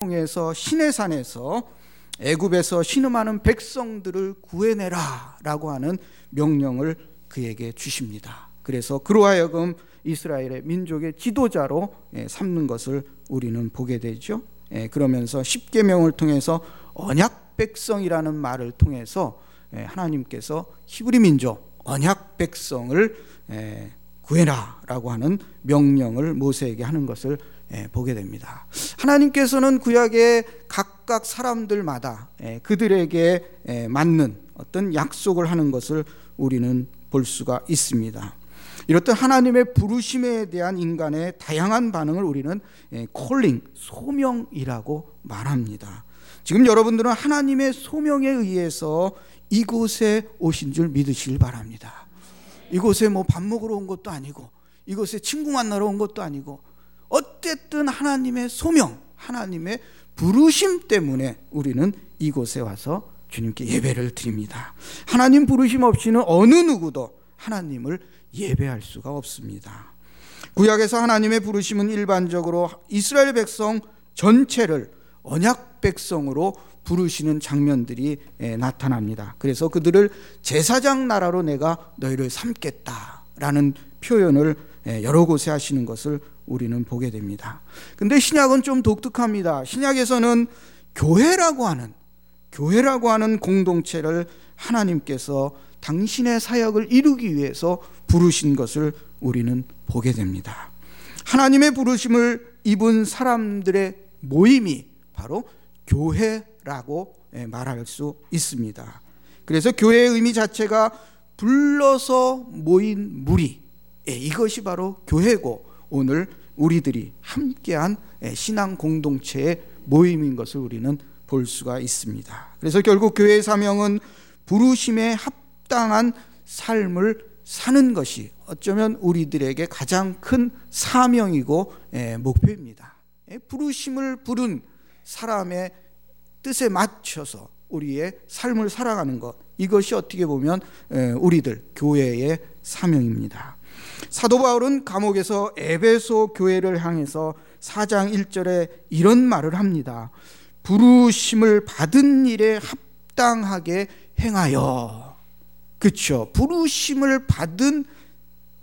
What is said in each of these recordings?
통해서 시내산에서 애굽에서 신음하는 백성들을 구해내라라고 하는 명령을 그에게 주십니다. 그래서 그로 하여금 이스라엘의 민족의 지도자로 예, 삼는 것을 우리는 보게 되죠. 예, 그러면서 십계명을 통해서 언약 백성이라는 말을 통해서 예, 하나님께서 히브리 민족 언약 백성을 구해라라고 하는 명령을 모세에게 하는 것을 예, 보게 됩니다. 하나님께서는 구약의 각각 사람들마다 예, 그들에게 예, 맞는 어떤 약속을 하는 것을 우리는 볼 수가 있습니다. 이렇듯 하나님의 부르심에 대한 인간의 다양한 반응을 우리는 콜링, 소명이라고 말합니다. 지금 여러분들은 하나님의 소명에 의해서 이곳에 오신 줄 믿으실 바랍니다. 이곳에 뭐 밥 먹으러 온 것도 아니고, 이곳에 친구 만나러 온 것도 아니고, 어쨌든 하나님의 소명, 하나님의 부르심 때문에 우리는 이곳에 와서 주님께 예배를 드립니다. 하나님 부르심 없이는 어느 누구도 하나님을 예배할 수가 없습니다. 구약에서 하나님의 부르심은 일반적으로 이스라엘 백성 전체를 언약 백성으로 부르시는 장면들이 나타납니다. 그래서 그들을 제사장 나라로 내가 너희를 삼겠다라는 표현을 여러 곳에 하시는 것을 우리는 보게 됩니다. 근데 신약은 좀 독특합니다. 신약에서는 교회라고 하는 교회라고 하는 공동체를 하나님께서 당신의 사역을 이루기 위해서 부르신 것을 우리는 보게 됩니다. 하나님의 부르심을 입은 사람들의 모임이 바로 교회라고 말할 수 있습니다. 그래서 교회의 의미 자체가 불러서 모인 무리 이것이 바로 교회고 오늘 우리들이 함께한 신앙 공동체의 모임인 것을 우리는 볼 수가 있습니다. 그래서 결국 교회의 사명은 부르심에 합당한 삶을 사는 것이 어쩌면 우리들에게 가장 큰 사명이고 목표입니다. 부르심을 부른 사람의 뜻에 맞춰서 우리의 삶을 살아가는 것 이것이 어떻게 보면 우리들 교회의 사명입니다. 사도 바울은 감옥에서 에베소 교회를 향해서 4장 1절에 이런 말을 합니다. 부르심을 받은 일에 합당하게 행하여. 그렇죠. 부르심을 받은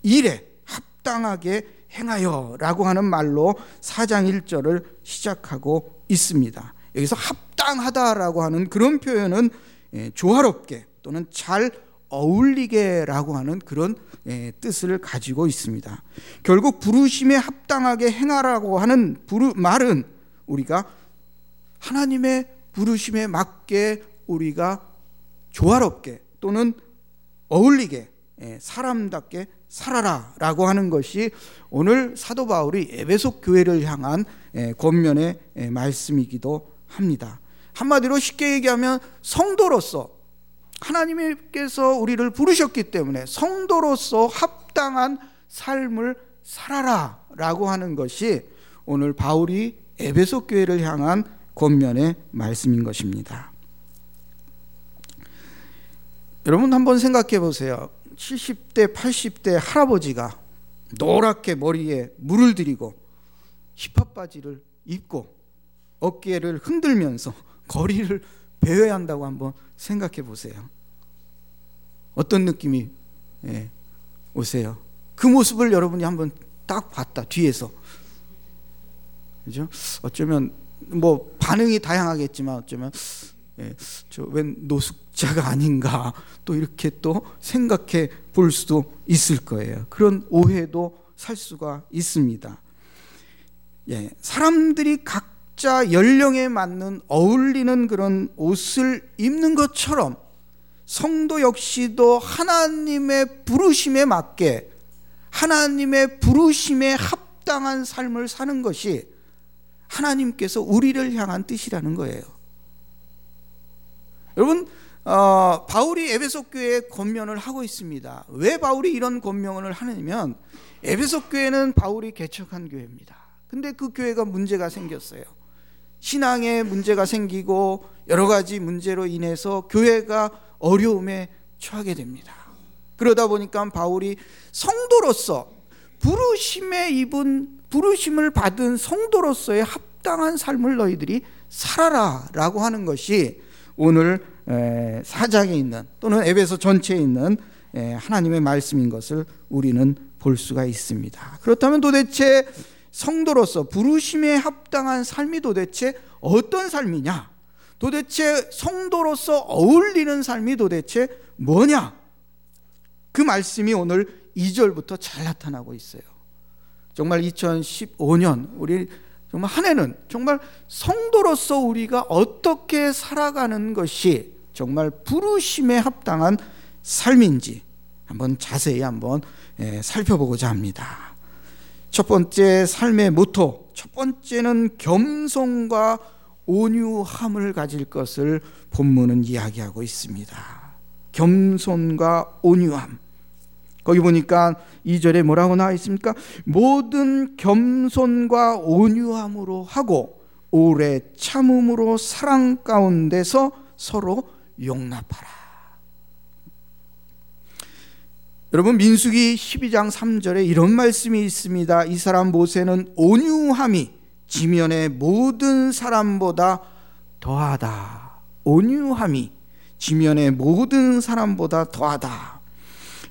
일에 합당하게 행하여라고 하는 말로 4장 1절을 시작하고 있습니다. 여기서 합당하다라고 하는 그런 표현은 예, 조화롭게 또는 잘 어울리게라고 하는 그런 예, 뜻을 가지고 있습니다. 결국 부르심에 합당하게 행하라고 하는 말은 우리가 하나님의 부르심에 맞게 우리가 조화롭게 또는 어울리게 예, 사람답게 살아라라고 하는 것이 오늘 사도 바울이 에베소 교회를 향한 예, 권면의 말씀이기도 합니다. 한마디로 쉽게 얘기하면 성도로서 하나님께서 우리를 부르셨기 때문에 성도로서 합당한 삶을 살아라 라고 하는 것이 오늘 바울이 에베소 교회를 향한 권면의 말씀인 것입니다. 여러분 한번 생각해 보세요. 70대, 80대 할아버지가 노랗게 머리에 물을 들이고 힙합 바지를 입고 어깨를 흔들면서 거리를 배워야 한다고 한번 생각해 보세요. 어떤 느낌이 예, 오세요? 그 모습을 여러분이 한번 딱 봤다 뒤에서 그죠? 어쩌면 뭐 반응이 다양하겠지만 어쩌면 예, 저웬 노숙자가 아닌가 또 이렇게 또 생각해 볼 수도 있을 거예요. 그런 오해도 살 수가 있습니다. 예, 사람들이 각 각자 연령에 맞는 어울리는 그런 옷을 입는 것처럼 성도 역시도 하나님의 부르심에 맞게 하나님의 부르심에 합당한 삶을 사는 것이 하나님께서 우리를 향한 뜻이라는 거예요. 여러분, 어, 바울이 에베소 교회에 권면을 하고 있습니다. 왜 바울이 이런 권면을 하느냐면 에베소 교회는 바울이 개척한 교회입니다. 근데 그 교회가 문제가 생겼어요. 신앙에 문제가 생기고 여러 가지 문제로 인해서 교회가 어려움에 처하게 됩니다. 그러다 보니까 바울이 성도로서 부르심에 입은 부르심을 받은 성도로서의 합당한 삶을 너희들이 살아라라고 하는 것이 오늘 사장에 있는 또는 에베소 전체에 있는 하나님의 말씀인 것을 우리는 볼 수가 있습니다. 그렇다면 도대체 성도로서 부르심에 합당한 삶이 도대체 어떤 삶이냐? 도대체 성도로서 어울리는 삶이 도대체 뭐냐? 그 말씀이 오늘 2절부터 잘 나타나고 있어요. 정말 2015년 우리 정말 한 해는 정말 성도로서 우리가 어떻게 살아가는 것이 정말 부르심에 합당한 삶인지 한번 자세히 한번 예, 살펴보고자 합니다. 첫 번째 삶의 모토, 첫 번째는 겸손과 온유함을 가질 것을 본문은 이야기하고 있습니다. 겸손과 온유함. 거기 보니까 2절에 뭐라고 나와 있습니까? 모든 겸손과 온유함으로 하고 오래 참음으로 사랑 가운데서 서로 용납하라. 여러분 민수기 12장 3절에 이런 말씀이 있습니다. 이 사람 모세는 온유함이 지면의 모든 사람보다 더하다. 온유함이 지면의 모든 사람보다 더하다.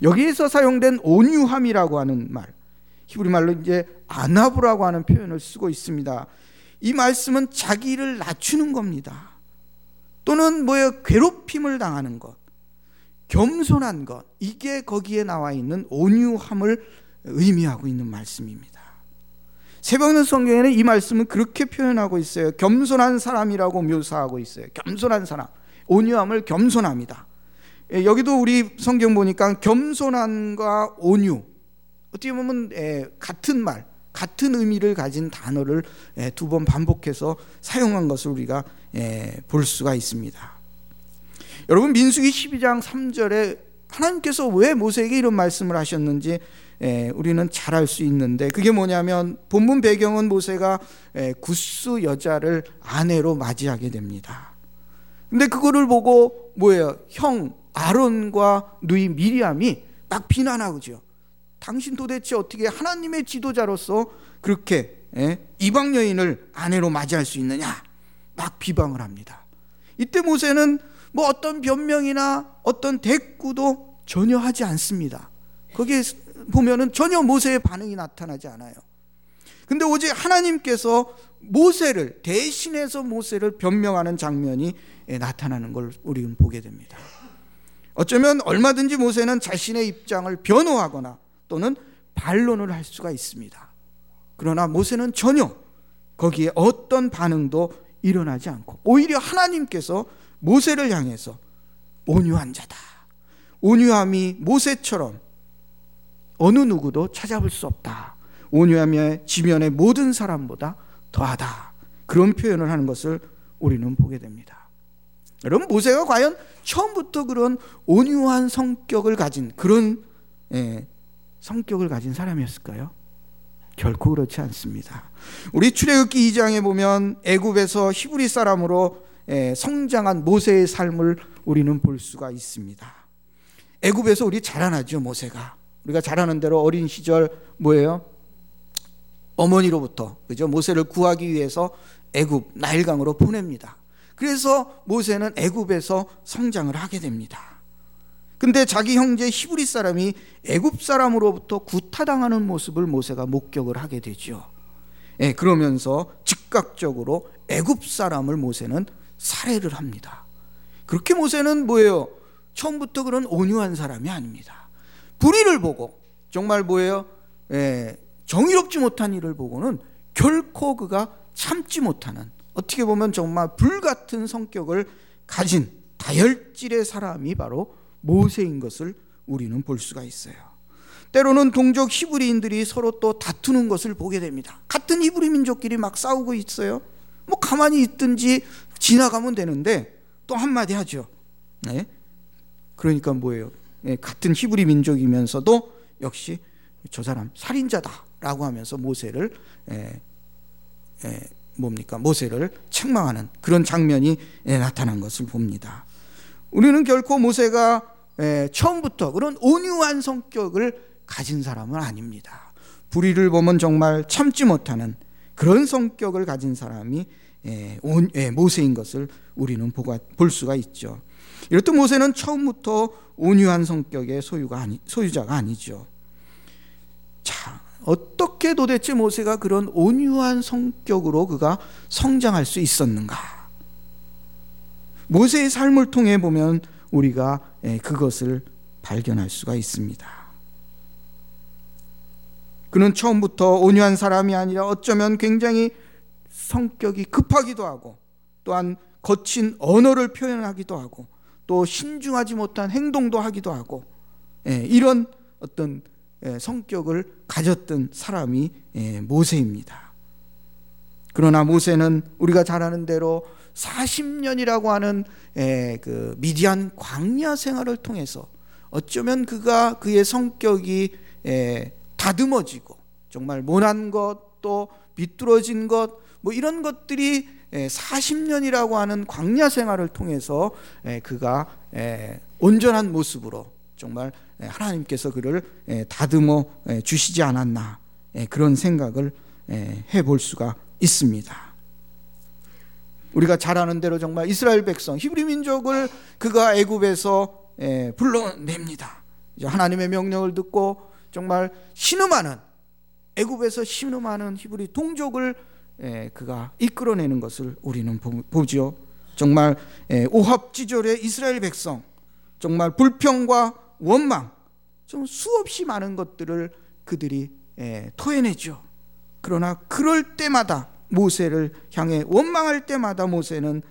여기에서 사용된 온유함이라고 하는 말, 히브리 말로 이제 아나브라고 하는 표현을 쓰고 있습니다. 이 말씀은 자기를 낮추는 겁니다. 또는 뭐예요? 괴롭힘을 당하는 것, 겸손한 것, 이게 거기에 나와 있는 온유함을 의미하고 있는 말씀입니다. 새벽는 성경에는 이 말씀은 그렇게 표현하고 있어요. 겸손한 사람이라고 묘사하고 있어요. 겸손한 사람. 온유함을 겸손합니다. 예, 여기도 우리 성경 보니까 겸손함과 온유 어떻게 보면 예, 같은 말, 같은 의미를 가진 단어를 예, 두번 반복해서 사용한 것을 우리가 볼 수가 있습니다. 여러분 민수기 12장 3절에 하나님께서 왜 모세에게 이런 말씀을 하셨는지 우리는 잘 알 수 있는데 그게 뭐냐면 본문 배경은 모세가 구스 여자를 아내로 맞이하게 됩니다. 근데 그거를 보고 뭐예요? 형 아론과 누이 미리암이 막 비난하죠. 당신 도대체 어떻게 하나님의 지도자로서 그렇게 예? 이방 여인을 아내로 맞이할 수 있느냐? 막 비방을 합니다. 이때 모세는 뭐 어떤 변명이나 어떤 대꾸도 전혀 하지 않습니다. 거기에 보면은 전혀 모세의 반응이 나타나지 않아요. 근데 오직 하나님께서 모세를 대신해서 모세를 변명하는 장면이 나타나는 걸 우리는 보게 됩니다. 어쩌면 얼마든지 모세는 자신의 입장을 변호하거나 또는 반론을 할 수가 있습니다. 그러나 모세는 전혀 거기에 어떤 반응도 일어나지 않고 오히려 하나님께서 모세를 향해서 온유한 자다. 온유함이 모세처럼 어느 누구도 찾아볼 수 없다. 온유함이 지면의 모든 사람보다 더하다. 그런 표현을 하는 것을 우리는 보게 됩니다. 여러분 모세가 과연 처음부터 그런 온유한 성격을 가진 그런 예, 성격을 가진 사람이었을까요? 결코 그렇지 않습니다. 우리 출애굽기 2장에 보면 애굽에서 히브리 사람으로 예, 성장한 모세의 삶을 우리는 볼 수가 있습니다. 애굽에서 우리 자라나죠 모세가. 우리가 자라는 대로 어린 시절 뭐예요? 어머니로부터 그죠 모세를 구하기 위해서 애굽 나일강으로 보냅니다. 그래서 모세는 애굽에서 성장을 하게 됩니다. 근데 자기 형제 히브리 사람이 애굽 사람으로부터 구타당하는 모습을 모세가 목격을 하게 되죠. 예, 그러면서 즉각적으로 애굽 사람을 모세는 살해를 합니다. 그렇게 모세는 뭐예요? 처음부터 그런 온유한 사람이 아닙니다. 불의를 보고 정말 뭐예요? 예, 정의롭지 못한 일을 보고는 결코 그가 참지 못하는 어떻게 보면 정말 불 같은 성격을 가진 다혈질의 사람이 바로 모세인 것을 우리는 볼 수가 있어요. 때로는 동족 히브리인들이 서로 또 다투는 것을 보게 됩니다. 같은 히브리 민족끼리 막 싸우고 있어요. 뭐 가만히 있든지 지나가면 되는데 또 한마디 하죠. 네? 그러니까 뭐예요? 네, 같은 히브리 민족이면서도 역시 저 사람 살인자다라고 하면서 모세를 에, 에, 뭡니까 모세를 책망하는 그런 장면이 예, 나타난 것을 봅니다. 우리는 결코 모세가 예, 처음부터 그런 온유한 성격을 가진 사람은 아닙니다. 불의를 보면 정말 참지 못하는 그런 성격을 가진 사람이 예, 예, 모세인 것을 우리는 볼 수가 있죠. 이렇듯 모세는 처음부터 온유한 성격의 소유가 아니, 소유자가 아니죠. 자, 어떻게 도대체 모세가 그런 온유한 성격으로 그가 성장할 수 있었는가? 모세의 삶을 통해 보면 우리가 예, 그것을 발견할 수가 있습니다. 그는 처음부터 온유한 사람이 아니라 어쩌면 굉장히 성격이 급하기도 하고 또한 거친 언어를 표현하기도 하고 또 신중하지 못한 행동도 하기도 하고 예, 이런 어떤 예, 성격을 가졌던 사람이 예, 모세입니다. 그러나 모세는 우리가 잘 아는 대로 40년이라고 하는 그 미디안 광야 생활을 통해서 어쩌면 그가 그의 성격이 다듬어지고 정말 모난 것 또 비뚤어진 것 뭐 이런 것들이 40년이라고 하는 광야 생활을 통해서 그가 온전한 모습으로 정말 하나님께서 그를 다듬어 주시지 않았나 그런 생각을 해볼 수가 있습니다. 우리가 잘 아는 대로 정말 이스라엘 백성 히브리 민족을 그가 애굽에서 불러냅니다. 하나님의 명령을 듣고 정말 신음하는 애굽에서 신음하는 히브리 동족을 그가 이끌어내는 것을 우리는 보죠. 정말 오합지졸의 이스라엘 백성, 정말 불평과 원망, 좀 수없이 많은 것들을 그들이 토해내죠. 그러나 그럴 때마다 모세를 향해 원망할 때마다 모세는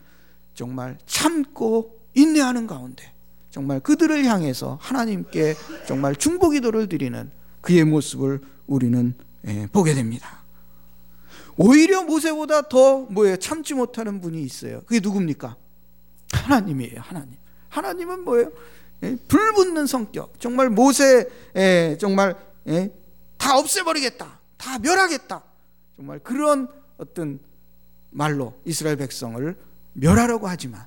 정말 참고 인내하는 가운데 정말 그들을 향해서 하나님께 정말 중보 기도를 드리는 그의 모습을 우리는 예, 보게 됩니다. 오히려 모세보다 더 뭐예요? 참지 못하는 분이 있어요. 그게 누굽니까? 하나님이에요. 하나님. 하나님은 뭐예요? 예, 불붙는 성격. 정말 모세 예, 정말 다 없애버리겠다. 다 멸하겠다. 정말 그런 어떤 말로 이스라엘 백성을 멸하려고 하지만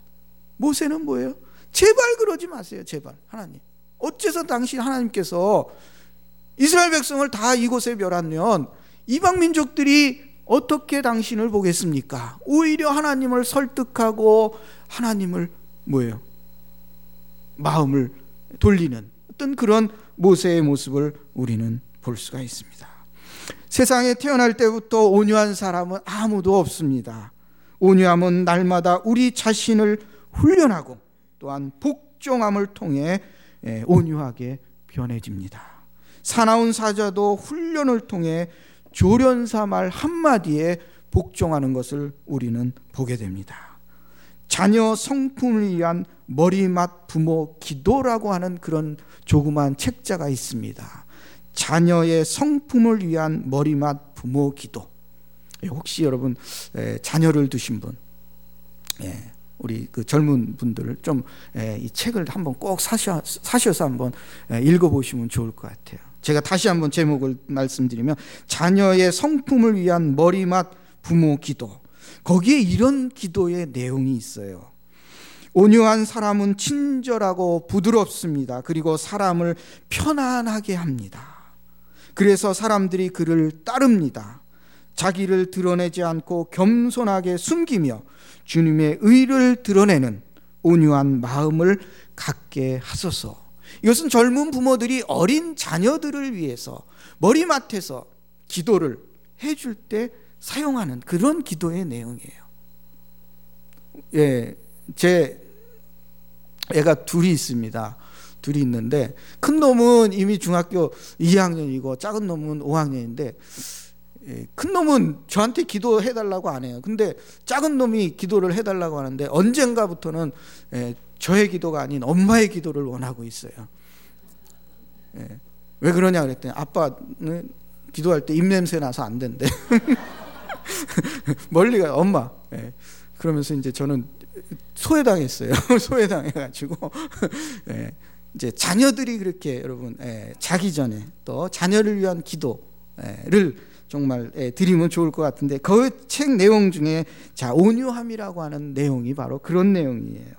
모세는 뭐예요? 제발 그러지 마세요. 제발 하나님. 어째서 당신 하나님께서 이스라엘 백성을 다 이곳에 멸하면 이방 민족들이 어떻게 당신을 보겠습니까? 오히려 하나님을 설득하고 하나님을 뭐예요? 마음을 돌리는 어떤 그런 모세의 모습을 우리는 볼 수가 있습니다. 세상에 태어날 때부터 온유한 사람은 아무도 없습니다. 온유함은 날마다 우리 자신을 훈련하고 또한 복종함을 통해 예, 온유하게 변해집니다. 사나운 사자도 훈련을 통해 조련사 말 한마디에 복종하는 것을 우리는 보게 됩니다. 자녀 성품을 위한 머리맡 부모 기도라고 하는 그런 조그만 책자가 있습니다. 자녀의 성품을 위한 머리맡 부모 기도. 예, 혹시 여러분 자녀를 두신 분, 예, 우리 그 젊은 분들을 좀이 예, 책을 한번 꼭 사셔, 사셔서 한번 읽어보시면 좋을 것 같아요. 제가 다시 한번 제목을 말씀드리면 자녀의 성품을 위한 머리맡 부모 기도. 거기에 이런 기도의 내용이 있어요. 온유한 사람은 친절하고 부드럽습니다. 그리고 사람을 편안하게 합니다. 그래서 사람들이 그를 따릅니다. 자기를 드러내지 않고 겸손하게 숨기며 주님의 의를 드러내는 온유한 마음을 갖게 하소서. 이것은 젊은 부모들이 어린 자녀들을 위해서 머리맡에서 기도를 해줄 때 사용하는 그런 기도의 내용이에요. 예, 제 애가 둘이 있습니다. 둘이 있는데 큰 놈은 이미 중학교 2학년이고 작은 놈은 5학년인데 예, 큰 놈은 저한테 기도해 달라고 안 해요. 근데 작은 놈이 기도를 해 달라고 하는데 언젠가부터는 예, 저의 기도가 아닌 엄마의 기도를 원하고 있어요. 예, 왜 그러냐 그랬더니 아빠는 기도할 때 입냄새 나서 안 된대. 멀리 가 엄마. 그러면서 이제 저는 소외당했어요. 소외당해가지고 이제 자녀들이 그렇게 여러분 예, 자기 전에 또 자녀를 위한 기도를 정말 예, 드리면 좋을 것 같은데 그 책 내용 중에 자 온유함이라고 하는 내용이 바로 그런 내용이에요.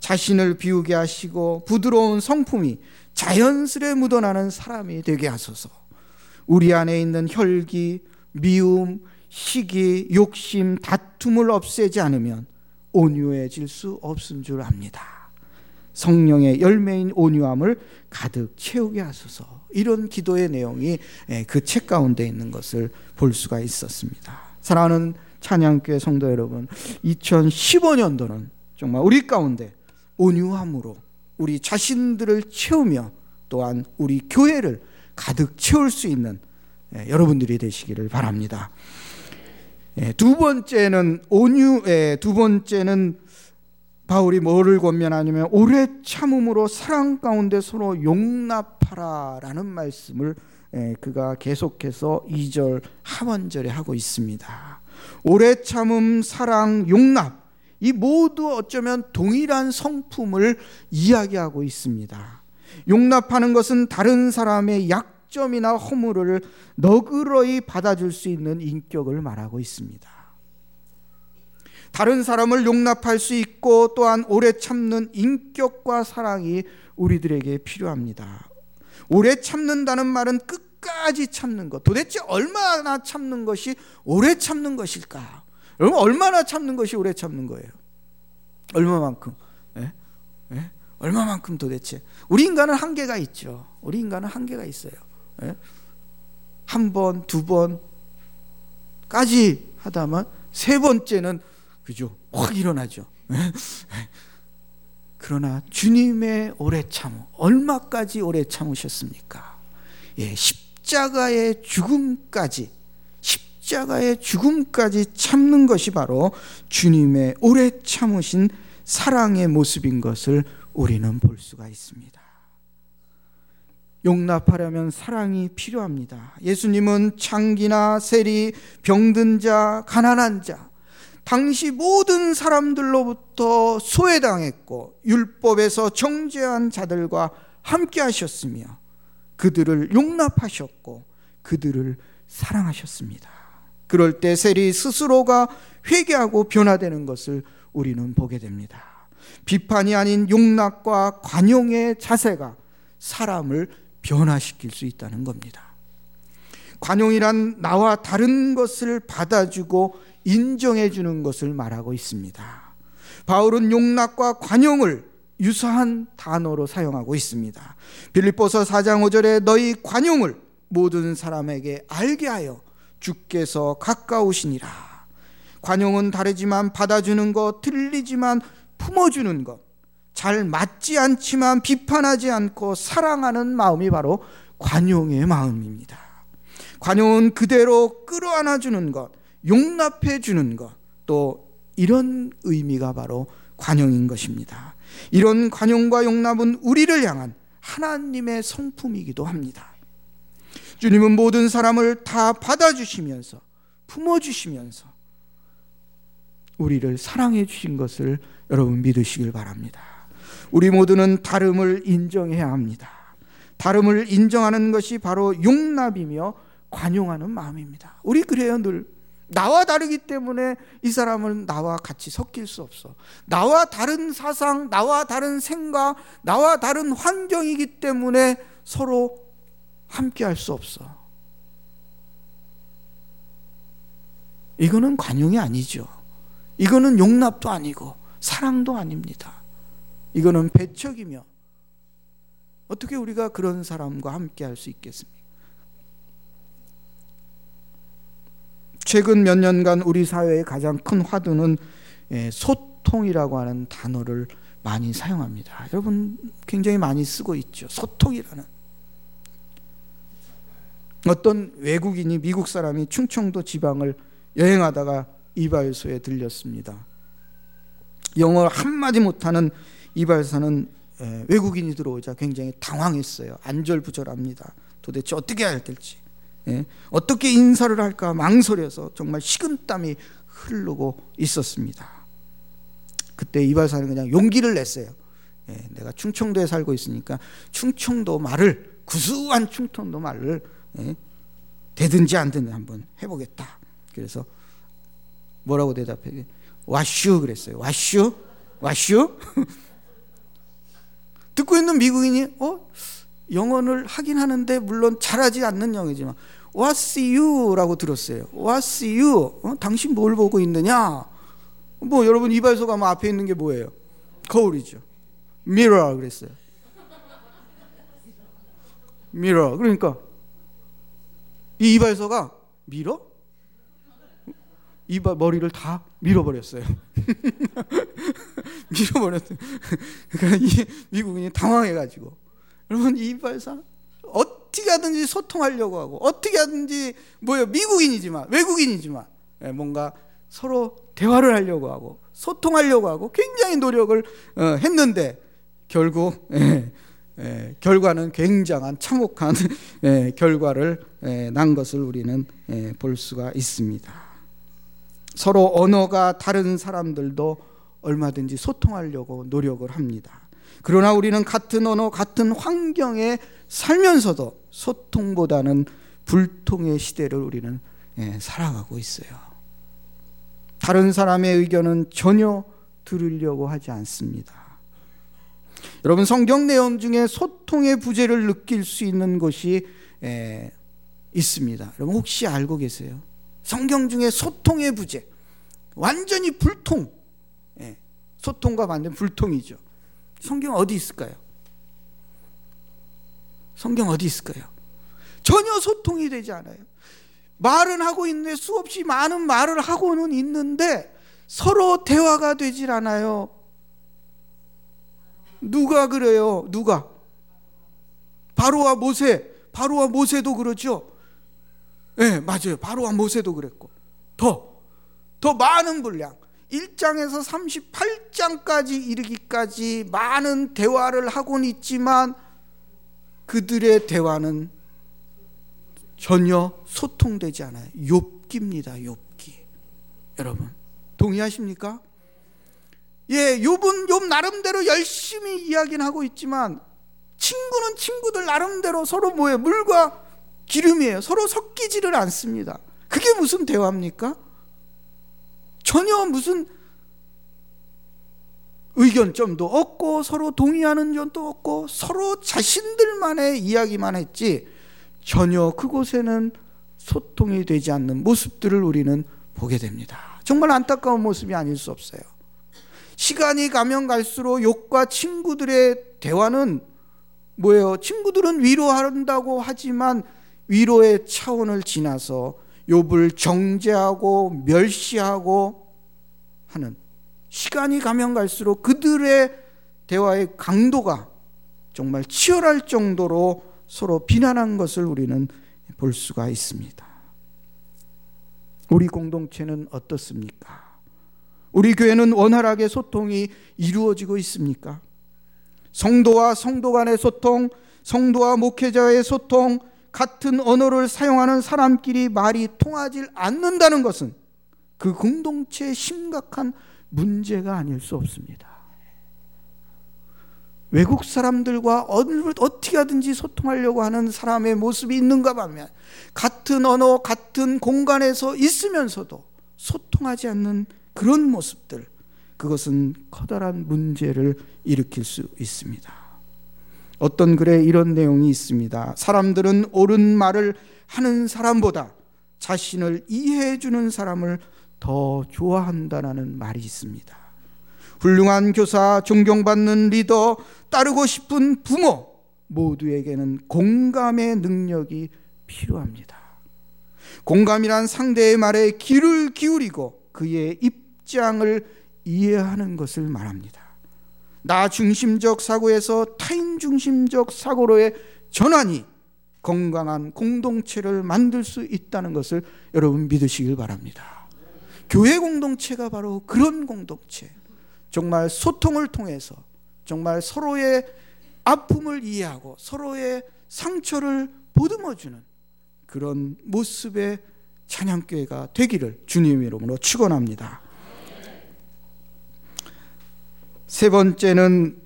자신을 비우게 하시고 부드러운 성품이 자연스레 묻어나는 사람이 되게 하소서. 우리 안에 있는 혈기, 미움, 시기, 욕심, 다툼을 없애지 않으면 온유해질 수 없은 줄 압니다. 성령의 열매인 온유함을 가득 채우게 하소서. 이런 기도의 내용이 예, 그책 가운데 있는 것을 볼 수가 있었습니다. 사랑하는 찬양교회 성도 여러분, 2015년도는 정말 우리 가운데 온유함으로 우리 자신들을 채우며 또한 우리 교회를 가득 채울 수 있는 예, 여러분들이 되시기를 바랍니다. 예, 두 번째는 온유, 두 번째는 바울이 뭐를 권면하냐면 오래 참음으로 사랑 가운데 서로 용납하라라는 말씀을 그가 계속해서 2절 하반절에 하고 있습니다. 오래 참음, 사랑, 용납 이 모두 어쩌면 동일한 성품을 이야기하고 있습니다. 용납하는 것은 다른 사람의 약점이나 허물을 너그러이 받아줄 수 있는 인격을 말하고 있습니다. 다른 사람을 용납할 수 있고 또한 오래 참는 인격과 사랑이 우리들에게 필요합니다. 오래 참는다는 말은 끝까지 참는 것. 도대체 얼마나 참는 것이 오래 참는 것일까? 여러분 얼마나 참는 것이 오래 참는 거예요? 얼마만큼? 예? 예? 얼마만큼 도대체? 우리 인간은 한계가 있죠. 우리 인간은 한계가 있어요. 예? 한 번, 두 번까지 하다만 세 번째는 그죠? 확 일어나죠. 예? 그러나 주님의 오래 참 얼마까지 오래 참으셨습니까? 예, 십자가의 죽음까지 십자가의 죽음까지 참는 것이 바로 주님의 오래 참으신 사랑의 모습인 것을 우리는 볼 수가 있습니다. 용납하려면 사랑이 필요합니다. 예수님은 창기나 세리, 병든 자, 가난한 자, 당시 모든 사람들로부터 소외당했고 율법에서 정죄한 자들과 함께 하셨으며 그들을 용납하셨고 그들을 사랑하셨습니다. 그럴 때 세리 스스로가 회개하고 변화되는 것을 우리는 보게 됩니다. 비판이 아닌 용납과 관용의 자세가 사람을 변화시킬 수 있다는 겁니다. 관용이란 나와 다른 것을 받아주고 인정해 주는 것을 말하고 있습니다. 바울은 용납과 관용을 유사한 단어로 사용하고 있습니다. 빌립보서 4장 5절에 너희 관용을 모든 사람에게 알게 하여 주께서 가까우시니라. 관용은 다르지만 받아주는 것, 틀리지만 품어주는 것, 잘 맞지 않지만 비판하지 않고 사랑하는 마음이 바로 관용의 마음입니다. 관용은 그대로 끌어안아 주는 것, 용납해 주는 것, 또 이런 의미가 바로 관용인 것입니다. 이런 관용과 용납은 우리를 향한 하나님의 성품이기도 합니다. 주님은 모든 사람을 다 받아주시면서 품어주시면서 우리를 사랑해 주신 것을 여러분 믿으시길 바랍니다. 우리 모두는 다름을 인정해야 합니다. 다름을 인정하는 것이 바로 용납이며 관용하는 마음입니다. 우리 그래요 늘 나와 다르기 때문에 이 사람은 나와 같이 섞일 수 없어. 나와 다른 사상, 나와 다른 생각, 나와 다른 환경이기 때문에 서로 함께 할 수 없어. 이거는 관용이 아니죠. 이거는 용납도 아니고 사랑도 아닙니다. 이거는 배척이며 어떻게 우리가 그런 사람과 함께 할 수 있겠습니까? 최근 몇 년간 우리 사회의 가장 큰 화두는 예, 소통이라고 하는 단어를 많이 사용합니다. 여러분 굉장히 많이 쓰고 있죠. 소통이라는. 어떤 외국인이 미국 사람이 충청도 지방을 여행하다가 이발소에 들렸습니다. 영어 한마디 못하는 이발사는 예, 외국인이 들어오자 굉장히 당황했어요. 안절부절합니다. 도대체 어떻게 해야 될지. 예, 어떻게 인사를 할까 망설여서 정말 식은땀이 흐르고 있었습니다. 그때 이발사는 그냥 용기를 냈어요. 예, 내가 충청도에 살고 있으니까 충청도 말을 구수한 충청도 말을 예, 되든지 안 되든지 한번 해보겠다. 그래서 뭐라고 대답해? 와슈 그랬어요. 와슈? 와슈? 듣고 있는 미국인이 어 영어를 하긴 하는데 물론 잘하지 않는 영어지만 What's you라고 들었어요. What's you? 어? 당신 뭘 보고 있느냐? 뭐 여러분 이발소 가면 앞에 있는 게 뭐예요? 거울이죠. mirror 그랬어요. mirror. 그러니까 이 이발소가 밀어? 이발 머리를 다 밀어버렸어요. 밀어버렸어요. 그러니까 이 미국인이 당황해가지고 여러분 이 이발사 어떻게 하든지 소통하려고 하고 어떻게 하든지 뭐요 미국인이지만 외국인이지만 예, 뭔가 서로 대화를 하려고 하고 소통하려고 하고 굉장히 노력을 어, 했는데 결국 예, 예, 결과는 굉장한 참혹한 결과를 난 것을 우리는 볼 수가 있습니다. 서로 언어가 다른 사람들도 얼마든지 소통하려고 노력을 합니다. 그러나 우리는 같은 언어, 같은 환경에 살면서도 소통보다는 불통의 시대를 우리는 살아가고 있어요. 다른 사람의 의견은 전혀 들으려고 하지 않습니다. 여러분 성경 내용 중에 소통의 부재를 느낄 수 있는 것이 에, 있습니다. 여러분 혹시 알고 계세요? 성경 중에 소통의 부재, 완전히 불통, 예, 소통과 반대 불통이죠. 성경 어디 있을까요? 성경 어디 있을까요? 전혀 소통이 되지 않아요. 말은 하고 있는데 수없이 많은 말을 하고는 있는데 서로 대화가 되질 않아요. 누가 그래요? 누가? 바로와 모세, 바로와 모세도 그렇죠. 예, 네, 맞아요. 바로와 모세도 그랬고. 더, 더 많은 분량. 1장에서 38장까지 이르기까지 많은 대화를 하고는 있지만 그들의 대화는 전혀 소통되지 않아요. 욥기입니다. 욥기. 여러분, 동의하십니까? 예, 욥은 욥 나름대로 열심히 이야기는 하고 있지만 친구는 친구들 나름대로 서로 뭐예요? 물과 기름이에요. 서로 섞이지를 않습니다. 그게 무슨 대화입니까? 전혀 무슨 의견점도 없고 서로 동의하는 점도 없고 서로 자신들만의 이야기만 했지 전혀 그곳에는 소통이 되지 않는 모습들을 우리는 보게 됩니다. 정말 안타까운 모습이 아닐 수 없어요. 시간이 가면 갈수록 욕과 친구들의 대화는 뭐예요? 친구들은 위로한다고 하지만 위로의 차원을 지나서 욥을 정죄하고 멸시하고 하는 시간이 가면 갈수록 그들의 대화의 강도가 정말 치열할 정도로 서로 비난한 것을 우리는 볼 수가 있습니다. 우리 공동체는 어떻습니까? 우리 교회는 원활하게 소통이 이루어지고 있습니까? 성도와 성도 간의 소통, 성도와 목회자의 소통, 같은 언어를 사용하는 사람끼리 말이 통하지 않는다는 것은 그 공동체의 심각한 문제가 아닐 수 없습니다. 외국 사람들과 어떻게 하든지 소통하려고 하는 사람의 모습이 있는가 하면 같은 언어, 같은 공간에서 있으면서도 소통하지 않는 그런 모습들, 그것은 커다란 문제를 일으킬 수 있습니다. 어떤 글에 이런 내용이 있습니다. 사람들은 옳은 말을 하는 사람보다 자신을 이해해 주는 사람을 더 좋아한다라는 말이 있습니다. 훌륭한 교사, 존경받는 리더, 따르고 싶은 부모 모두에게는 공감의 능력이 필요합니다. 공감이란 상대의 말에 귀를 기울이고 그의 입 입장을 이해하는 것을 말합니다. 나 중심적 사고에서 타인 중심적 사고로의 전환이 건강한 공동체를 만들 수 있다는 것을 여러분 믿으시길 바랍니다. 교회 공동체가 바로 그런 공동체. 정말 소통을 통해서 정말 서로의 아픔을 이해하고 서로의 상처를 보듬어주는 그런 모습의 찬양교회가 되기를 주님의 이름으로 축원합니다. 세 번째는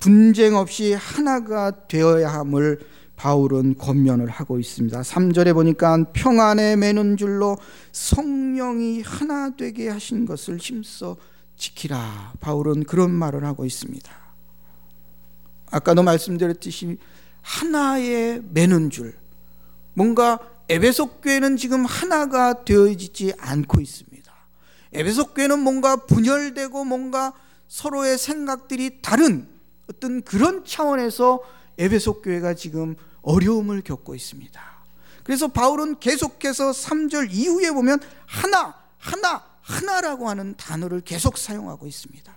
분쟁 없이 하나가 되어야 함을 바울은 권면을 하고 있습니다. 3절에 보니까 평안에 매는 줄로 성령이 하나 되게 하신 것을 힘써 지키라. 바울은 그런 말을 하고 있습니다. 아까도 말씀드렸듯이 하나의 매는 줄. 뭔가 에베소 교회는 지금 하나가 되어지지 않고 있습니다. 에베소 교회는 뭔가 분열되고 뭔가 서로의 생각들이 다른 어떤 그런 차원에서 에베소 교회가 지금 어려움을 겪고 있습니다. 그래서 바울은 계속해서 3절 이후에 보면 하나, 하나, 하나라고 하는 단어를 계속 사용하고 있습니다.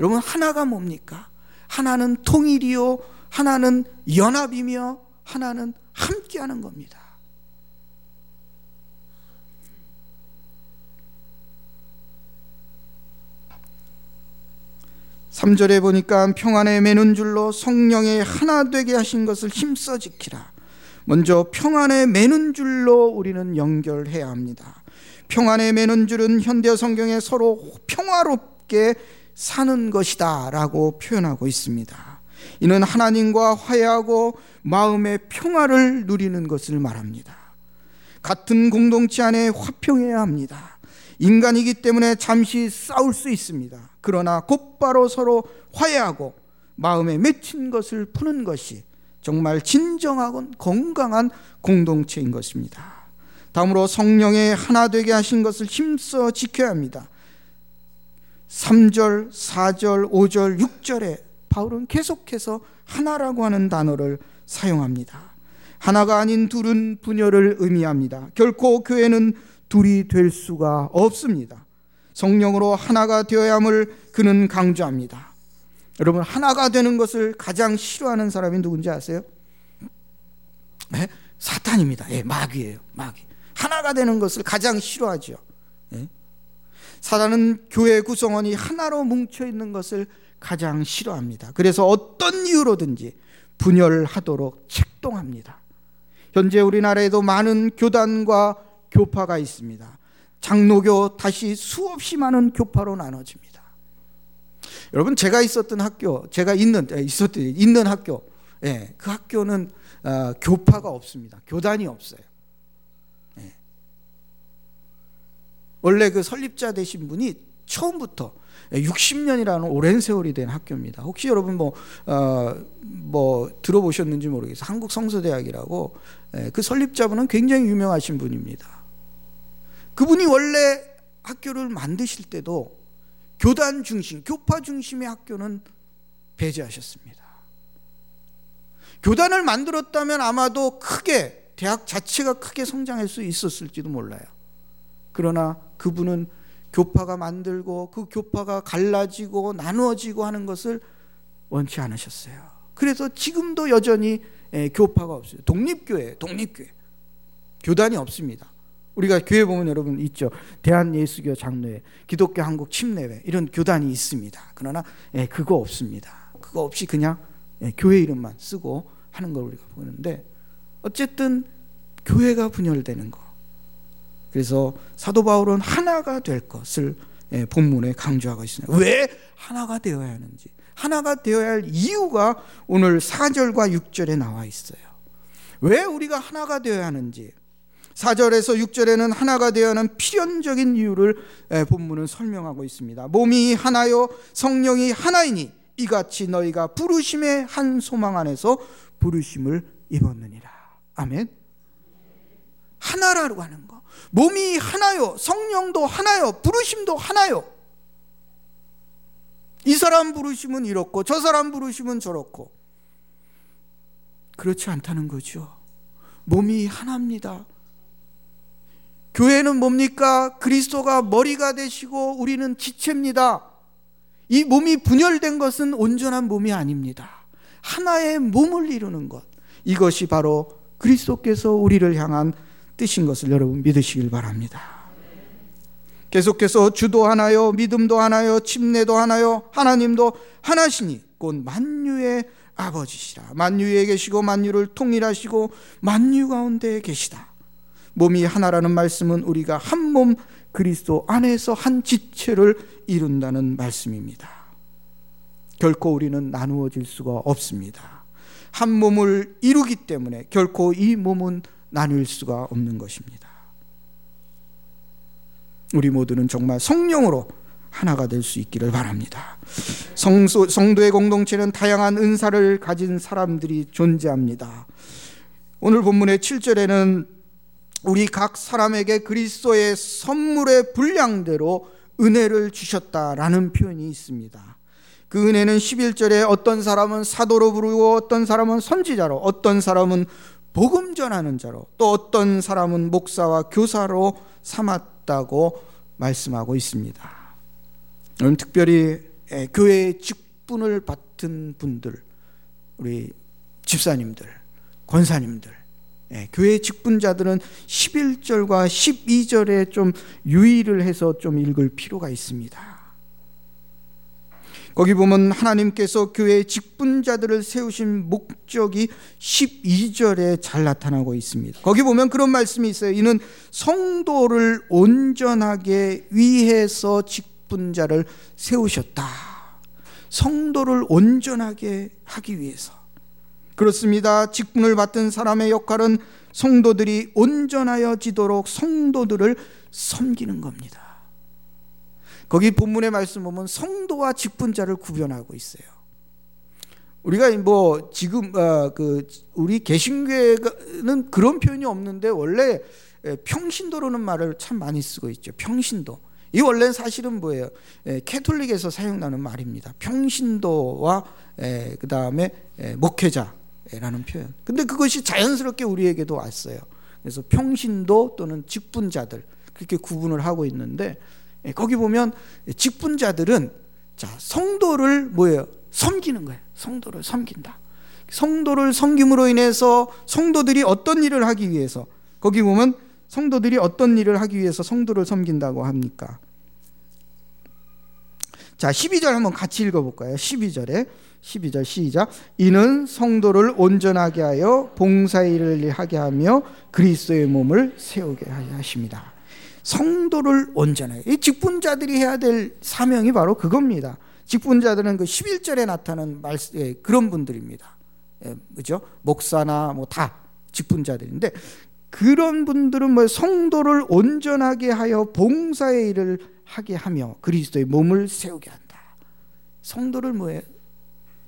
여러분, 하나가 뭡니까? 하나는 통일이요, 하나는 연합이며, 하나는 함께하는 겁니다. 3절에 보니까 평안에 매는 줄로 성령의 하나 되게 하신 것을 힘써 지키라. 먼저 평안에 매는 줄로 우리는 연결해야 합니다. 평안에 매는 줄은 현대 성경에 서로 평화롭게 사는 것이다 라고 표현하고 있습니다. 이는 하나님과 화해하고 마음의 평화를 누리는 것을 말합니다. 같은 공동체 안에 화평해야 합니다. 인간이기 때문에 잠시 싸울 수 있습니다. 그러나 곧바로 서로 화해하고 마음에 맺힌 것을 푸는 것이 정말 진정하고 건강한 공동체인 것입니다. 다음으로 성령의 하나 되게 하신 것을 힘써 지켜야 합니다. 3절, 4절, 5절, 6절에 바울은 계속해서 하나라고 하는 단어를 사용합니다. 하나가 아닌 둘은 분열을 의미합니다. 결코 교회는 둘이 될 수가 없습니다. 성령으로 하나가 되어야 함을 그는 강조합니다. 여러분, 하나가 되는 것을 가장 싫어하는 사람이 누군지 아세요? 네? 사탄입니다. 예, 마귀예요. 마귀. 하나가 되는 것을 가장 싫어하죠. 예? 사단은 교회 구성원이 하나로 뭉쳐 있는 것을 가장 싫어합니다. 그래서 어떤 이유로든지 분열하도록 책동합니다. 현재 우리나라에도 많은 교단과 교파가 있습니다. 장로교 다시 수없이 많은 교파로 나눠집니다. 여러분 제가 있었던 학교, 제가 있는 있었던 있는 학교, 예, 그 학교는 어, 교파가 없습니다. 교단이 없어요. 예. 원래 그 설립자 되신 분이 처음부터 60년이라는 오랜 세월이 된 학교입니다. 혹시 여러분 뭐, 어, 뭐 들어보셨는지 모르겠어요. 한국 성서대학이라고 예, 그 설립자분은 굉장히 유명하신 분입니다. 그분이 원래 학교를 만드실 때도 교단 중심, 교파 중심의 학교는 배제하셨습니다. 교단을 만들었다면 아마도 크게 대학 자체가 크게 성장할 수 있었을지도 몰라요. 그러나 그분은 교파가 만들고 그 교파가 갈라지고 나누어지고 하는 것을 원치 않으셨어요. 그래서 지금도 여전히 교파가 없어요. 독립교회, 독립교회. 교단이 없습니다. 우리가 교회 보면 여러분 있죠. 대한예수교 장로회, 기독교 한국 침례회 이런 교단이 있습니다. 그러나 예, 그거 없습니다. 그거 없이 그냥 예, 교회 이름만 쓰고 하는 걸 우리가 보는데 어쨌든 교회가 분열되는 거. 그래서 사도 바울은 하나가 될 것을 예, 본문에 강조하고 있습니다. 왜 하나가 되어야 하는지, 하나가 되어야 할 이유가 오늘 4절과 6절에 나와 있어요. 왜 우리가 하나가 되어야 하는지 4절에서 6절에는 하나가 되어 하는 필연적인 이유를 본문은 설명하고 있습니다. 몸이 하나요 성령이 하나이니 이같이 너희가 부르심의 한 소망 안에서 부르심을 입었느니라. 아멘. 하나라고 하는 거. 몸이 하나요. 성령도 하나요. 부르심도 하나요. 이 사람 부르심은 이렇고 저 사람 부르심은 저렇고 그렇지 않다는 거죠. 몸이 하나입니다. 교회는 뭡니까? 그리스도가 머리가 되시고 우리는 지체입니다. 이 몸이 분열된 것은 온전한 몸이 아닙니다. 하나의 몸을 이루는 것. 이것이 바로 그리스도께서 우리를 향한 뜻인 것을 여러분 믿으시길 바랍니다. 계속해서 주도 하나요, 믿음도 하나요, 침례도 하나요, 하나님도 하나시니 곧 만유의 아버지시라. 만유에 계시고 만유를 통일하시고 만유 가운데 계시다. 몸이 하나라는 말씀은 우리가 한 몸 그리스도 안에서 한 지체를 이룬다는 말씀입니다. 결코 우리는 나누어질 수가 없습니다. 한 몸을 이루기 때문에 결코 이 몸은 나눌 수가 없는 것입니다. 우리 모두는 정말 성령으로 하나가 될 수 있기를 바랍니다. 성소, 성도의 공동체는 다양한 은사를 가진 사람들이 존재합니다. 오늘 본문의 7절에는 우리 각 사람에게 그리스도의 선물의 분량대로 은혜를 주셨다라는 표현이 있습니다. 그 은혜는 11절에 어떤 사람은 사도로 부르고 어떤 사람은 선지자로 어떤 사람은 복음 전하는 자로 또 어떤 사람은 목사와 교사로 삼았다고 말씀하고 있습니다. 오늘 특별히 교회의 직분을 받은 분들 우리 집사님들 권사님들 예, 교회 직분자들은 11절과 12절에 좀 유의를 해서 좀 읽을 필요가 있습니다. 거기 보면 하나님께서 교회 직분자들을 세우신 목적이 12절에 잘 나타나고 있습니다. 거기 보면 그런 말씀이 있어요. 이는 성도를 온전하게 위해서 직분자를 세우셨다. 성도를 온전하게 하기 위해서. 그렇습니다. 직분을 받은 사람의 역할은 성도들이 온전하여지도록 성도들을 섬기는 겁니다. 거기 본문의 말씀 보면 성도와 직분자를 구별하고 있어요. 우리가 뭐 지금 어, 그 우리 개신교회는 그런 표현이 없는데 원래 평신도라는 말을 참 많이 쓰고 있죠. 평신도. 이 원래는 사실은 뭐예요? 캐톨릭에서 사용하는 말입니다. 평신도와 그 다음에 목회자 라는 표현. 근데 그것이 자연스럽게 우리에게도 왔어요. 그래서 평신도 또는 직분자들 그렇게 구분을 하고 있는데 예, 거기 보면 직분자들은 자, 성도를 뭐예요? 섬기는 거예요. 성도를 섬긴다. 성도를 섬김으로 인해서 성도들이 어떤 일을 하기 위해서 거기 보면 성도들이 어떤 일을 하기 위해서 성도를 섬긴다고 합니까? 자, 12절 한번 같이 읽어 볼까요? 12절에 12절 시작. 이는 성도를 온전하게 하여 봉사일을 하게 하며 그리스도의 몸을 세우게 하십니다. 성도를 온전하게. 이 직분자들이 해야 될 사명이 바로 그겁니다. 직분자들은 그 11절에 나타나는 말, 예, 그런 분들입니다. 예, 그죠? 목사나 뭐 다 직분자들인데 그런 분들은 뭐 성도를 온전하게 하여 봉사의 일을 하게 하며 그리스도의 몸을 세우게 한다. 성도를 뭐에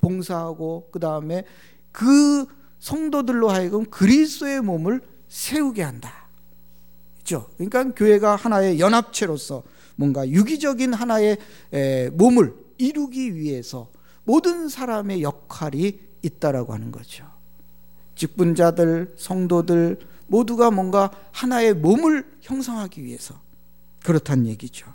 봉사하고 그 다음에 그 성도들로 하여금 그리스도의 몸을 세우게 한다. 그죠? 그러니까 교회가 하나의 연합체로서 뭔가 유기적인 하나의 몸을 이루기 위해서 모든 사람의 역할이 있다라고 하는 거죠. 직분자들, 성도들 모두가 뭔가 하나의 몸을 형성하기 위해서 그렇다는 얘기죠.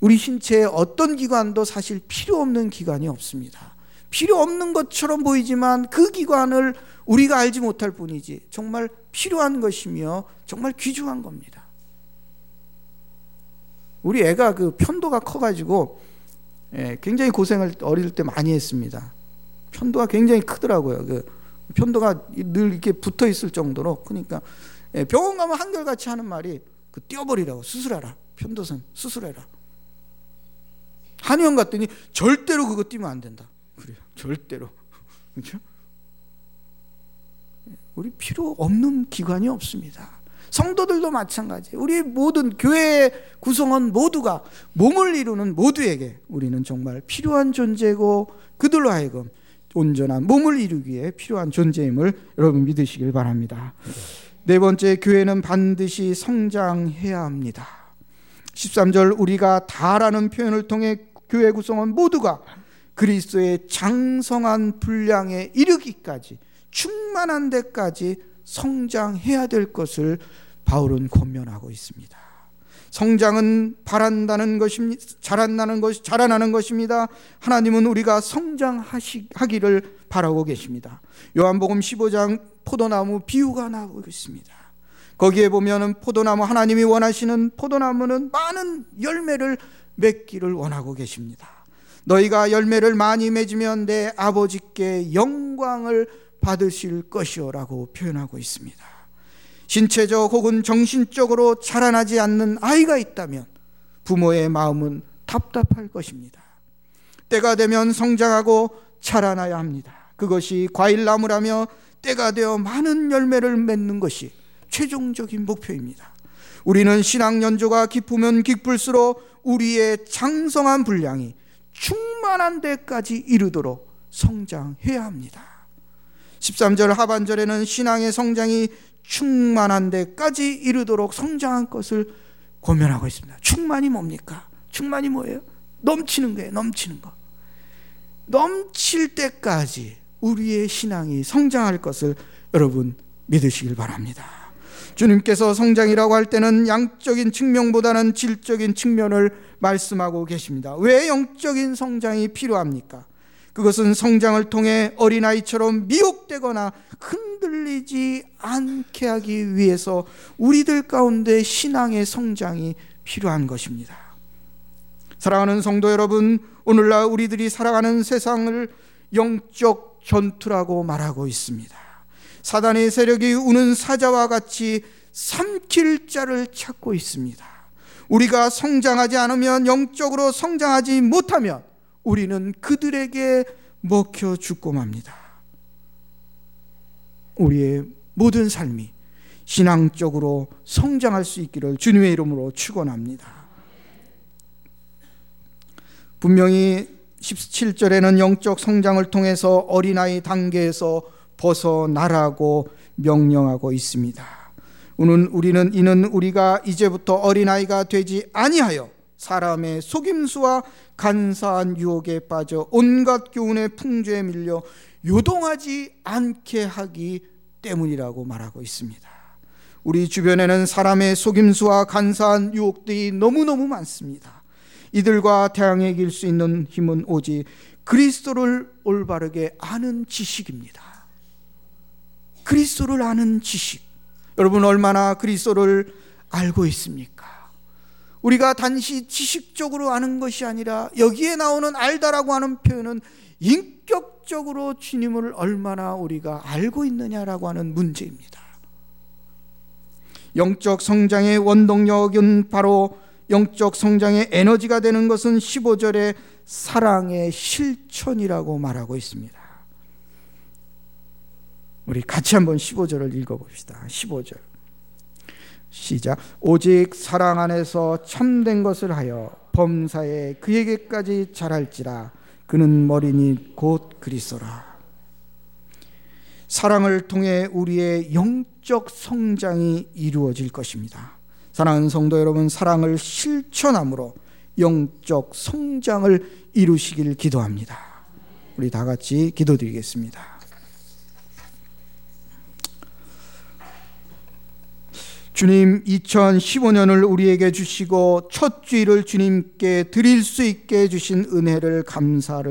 우리 신체의 어떤 기관도 사실 필요 없는 기관이 없습니다. 필요 없는 것처럼 보이지만 그 기관을 우리가 알지 못할 뿐이지 정말 필요한 것이며 정말 귀중한 겁니다. 우리 애가 그 편도가 커가지고 예, 굉장히 고생을 어릴 때 많이 했습니다. 편도가 굉장히 크더라고요. 그 편도가 늘 이렇게 붙어 있을 정도로 그러니까 예, 병원 가면 한결같이 하는 말이 그 떼어버리라고 수술해라 편도선 수술해라. 한의원 갔더니 절대로 그거 띄면 안 된다. 그래요. 절대로. 그렇죠? 우리 필요 없는 기관이 없습니다. 성도들도 마찬가지. 우리 모든 교회 구성원 모두가 몸을 이루는 모두에게 우리는 정말 필요한 존재고 그들로 하여금 온전한 몸을 이루기에 필요한 존재임을 여러분 믿으시길 바랍니다. 네 번째 교회는 반드시 성장해야 합니다. 13절 우리가 다라는 표현을 통해 교회 구성원 모두가 그리스도의 장성한 분량에 이르기까지 충만한 데까지 성장해야 될 것을 바울은 권면하고 있습니다. 성장은 바란다는 것입니다. 자란다는 것, 자라나는 것입니다. 하나님은 우리가 성장하기를 바라고 계십니다. 요한복음 15장 포도나무 비유가 나오고 있습니다. 거기에 보면은 포도나무 하나님이 원하시는 포도나무는 많은 열매를 맺기를 원하고 계십니다. 너희가 열매를 많이 맺으면 내 아버지께 영광을 받으실 것이오라고 표현하고 있습니다. 신체적 혹은 정신적으로 자라나지 않는 아이가 있다면 부모의 마음은 답답할 것입니다. 때가 되면 성장하고 자라나야 합니다. 그것이 과일나무라며 때가 되어 많은 열매를 맺는 것이 최종적인 목표입니다. 우리는 신앙 연조가 깊으면 깊을수록 우리의 장성한 분량이 충만한 데까지 이르도록 성장해야 합니다. 13절 하반절에는 신앙의 성장이 충만한 데까지 이르도록 성장한 것을 고면하고 있습니다. 충만이 뭡니까? 충만이 뭐예요? 넘치는 거예요. 넘치는 거. 넘칠 때까지 우리의 신앙이 성장할 것을 여러분 믿으시길 바랍니다. 주님께서 성장이라고 할 때는 양적인 측면보다는 질적인 측면을 말씀하고 계십니다. 왜 영적인 성장이 필요합니까? 그것은 성장을 통해 어린아이처럼 미혹되거나 흔들리지 않게 하기 위해서 우리들 가운데 신앙의 성장이 필요한 것입니다. 사랑하는 성도 여러분, 오늘날 우리들이 살아가는 세상을 영적 전투라고 말하고 있습니다. 사단의 세력이 우는 사자와 같이 삼킬 자를 찾고 있습니다. 우리가 성장하지 않으면 영적으로 성장하지 못하면 우리는 그들에게 먹혀 죽고 맙니다. 우리의 모든 삶이 신앙적으로 성장할 수 있기를 주님의 이름으로 축원합니다. 분명히 17절에는 영적 성장을 통해서 어린아이 단계에서 벗어나라고 명령하고 있습니다. 우는 우리는 이는 우리가 이제부터 어린아이가 되지 아니하여 사람의 속임수와 간사한 유혹에 빠져 온갖 교훈의 풍조에 밀려 요동하지 않게 하기 때문이라고 말하고 있습니다. 우리 주변에는 사람의 속임수와 간사한 유혹들이 너무너무 많습니다. 이들과 대항해 이길 수 있는 힘은 오직 그리스도를 올바르게 아는 지식입니다. 그리스도를 아는 지식. 여러분 얼마나 그리스도를 알고 있습니까? 우리가 단지 지식적으로 아는 것이 아니라 여기에 나오는 알다라고 하는 표현은 인격적으로 주님을 얼마나 우리가 알고 있느냐라고 하는 문제입니다. 영적 성장의 원동력은 바로 영적 성장의 에너지가 되는 것은 15절에 사랑의 실천이라고 말하고 있습니다. 우리 같이 한번 15절을 읽어봅시다. 15절. 시작. 오직 사랑 안에서 참된 것을 하여 범사에 그에게까지 잘할지라 그는 머리니 곧 그리스도라. 사랑을 통해 우리의 영적 성장이 이루어질 것입니다. 사랑하는 성도 여러분, 사랑을 실천함으로 영적 성장을 이루시길 기도합니다. 우리 다 같이 기도드리겠습니다. 주님 2015년을 우리에게 주시고 첫 주일을 주님께 드릴 수 있게 해주신 은혜를 감사를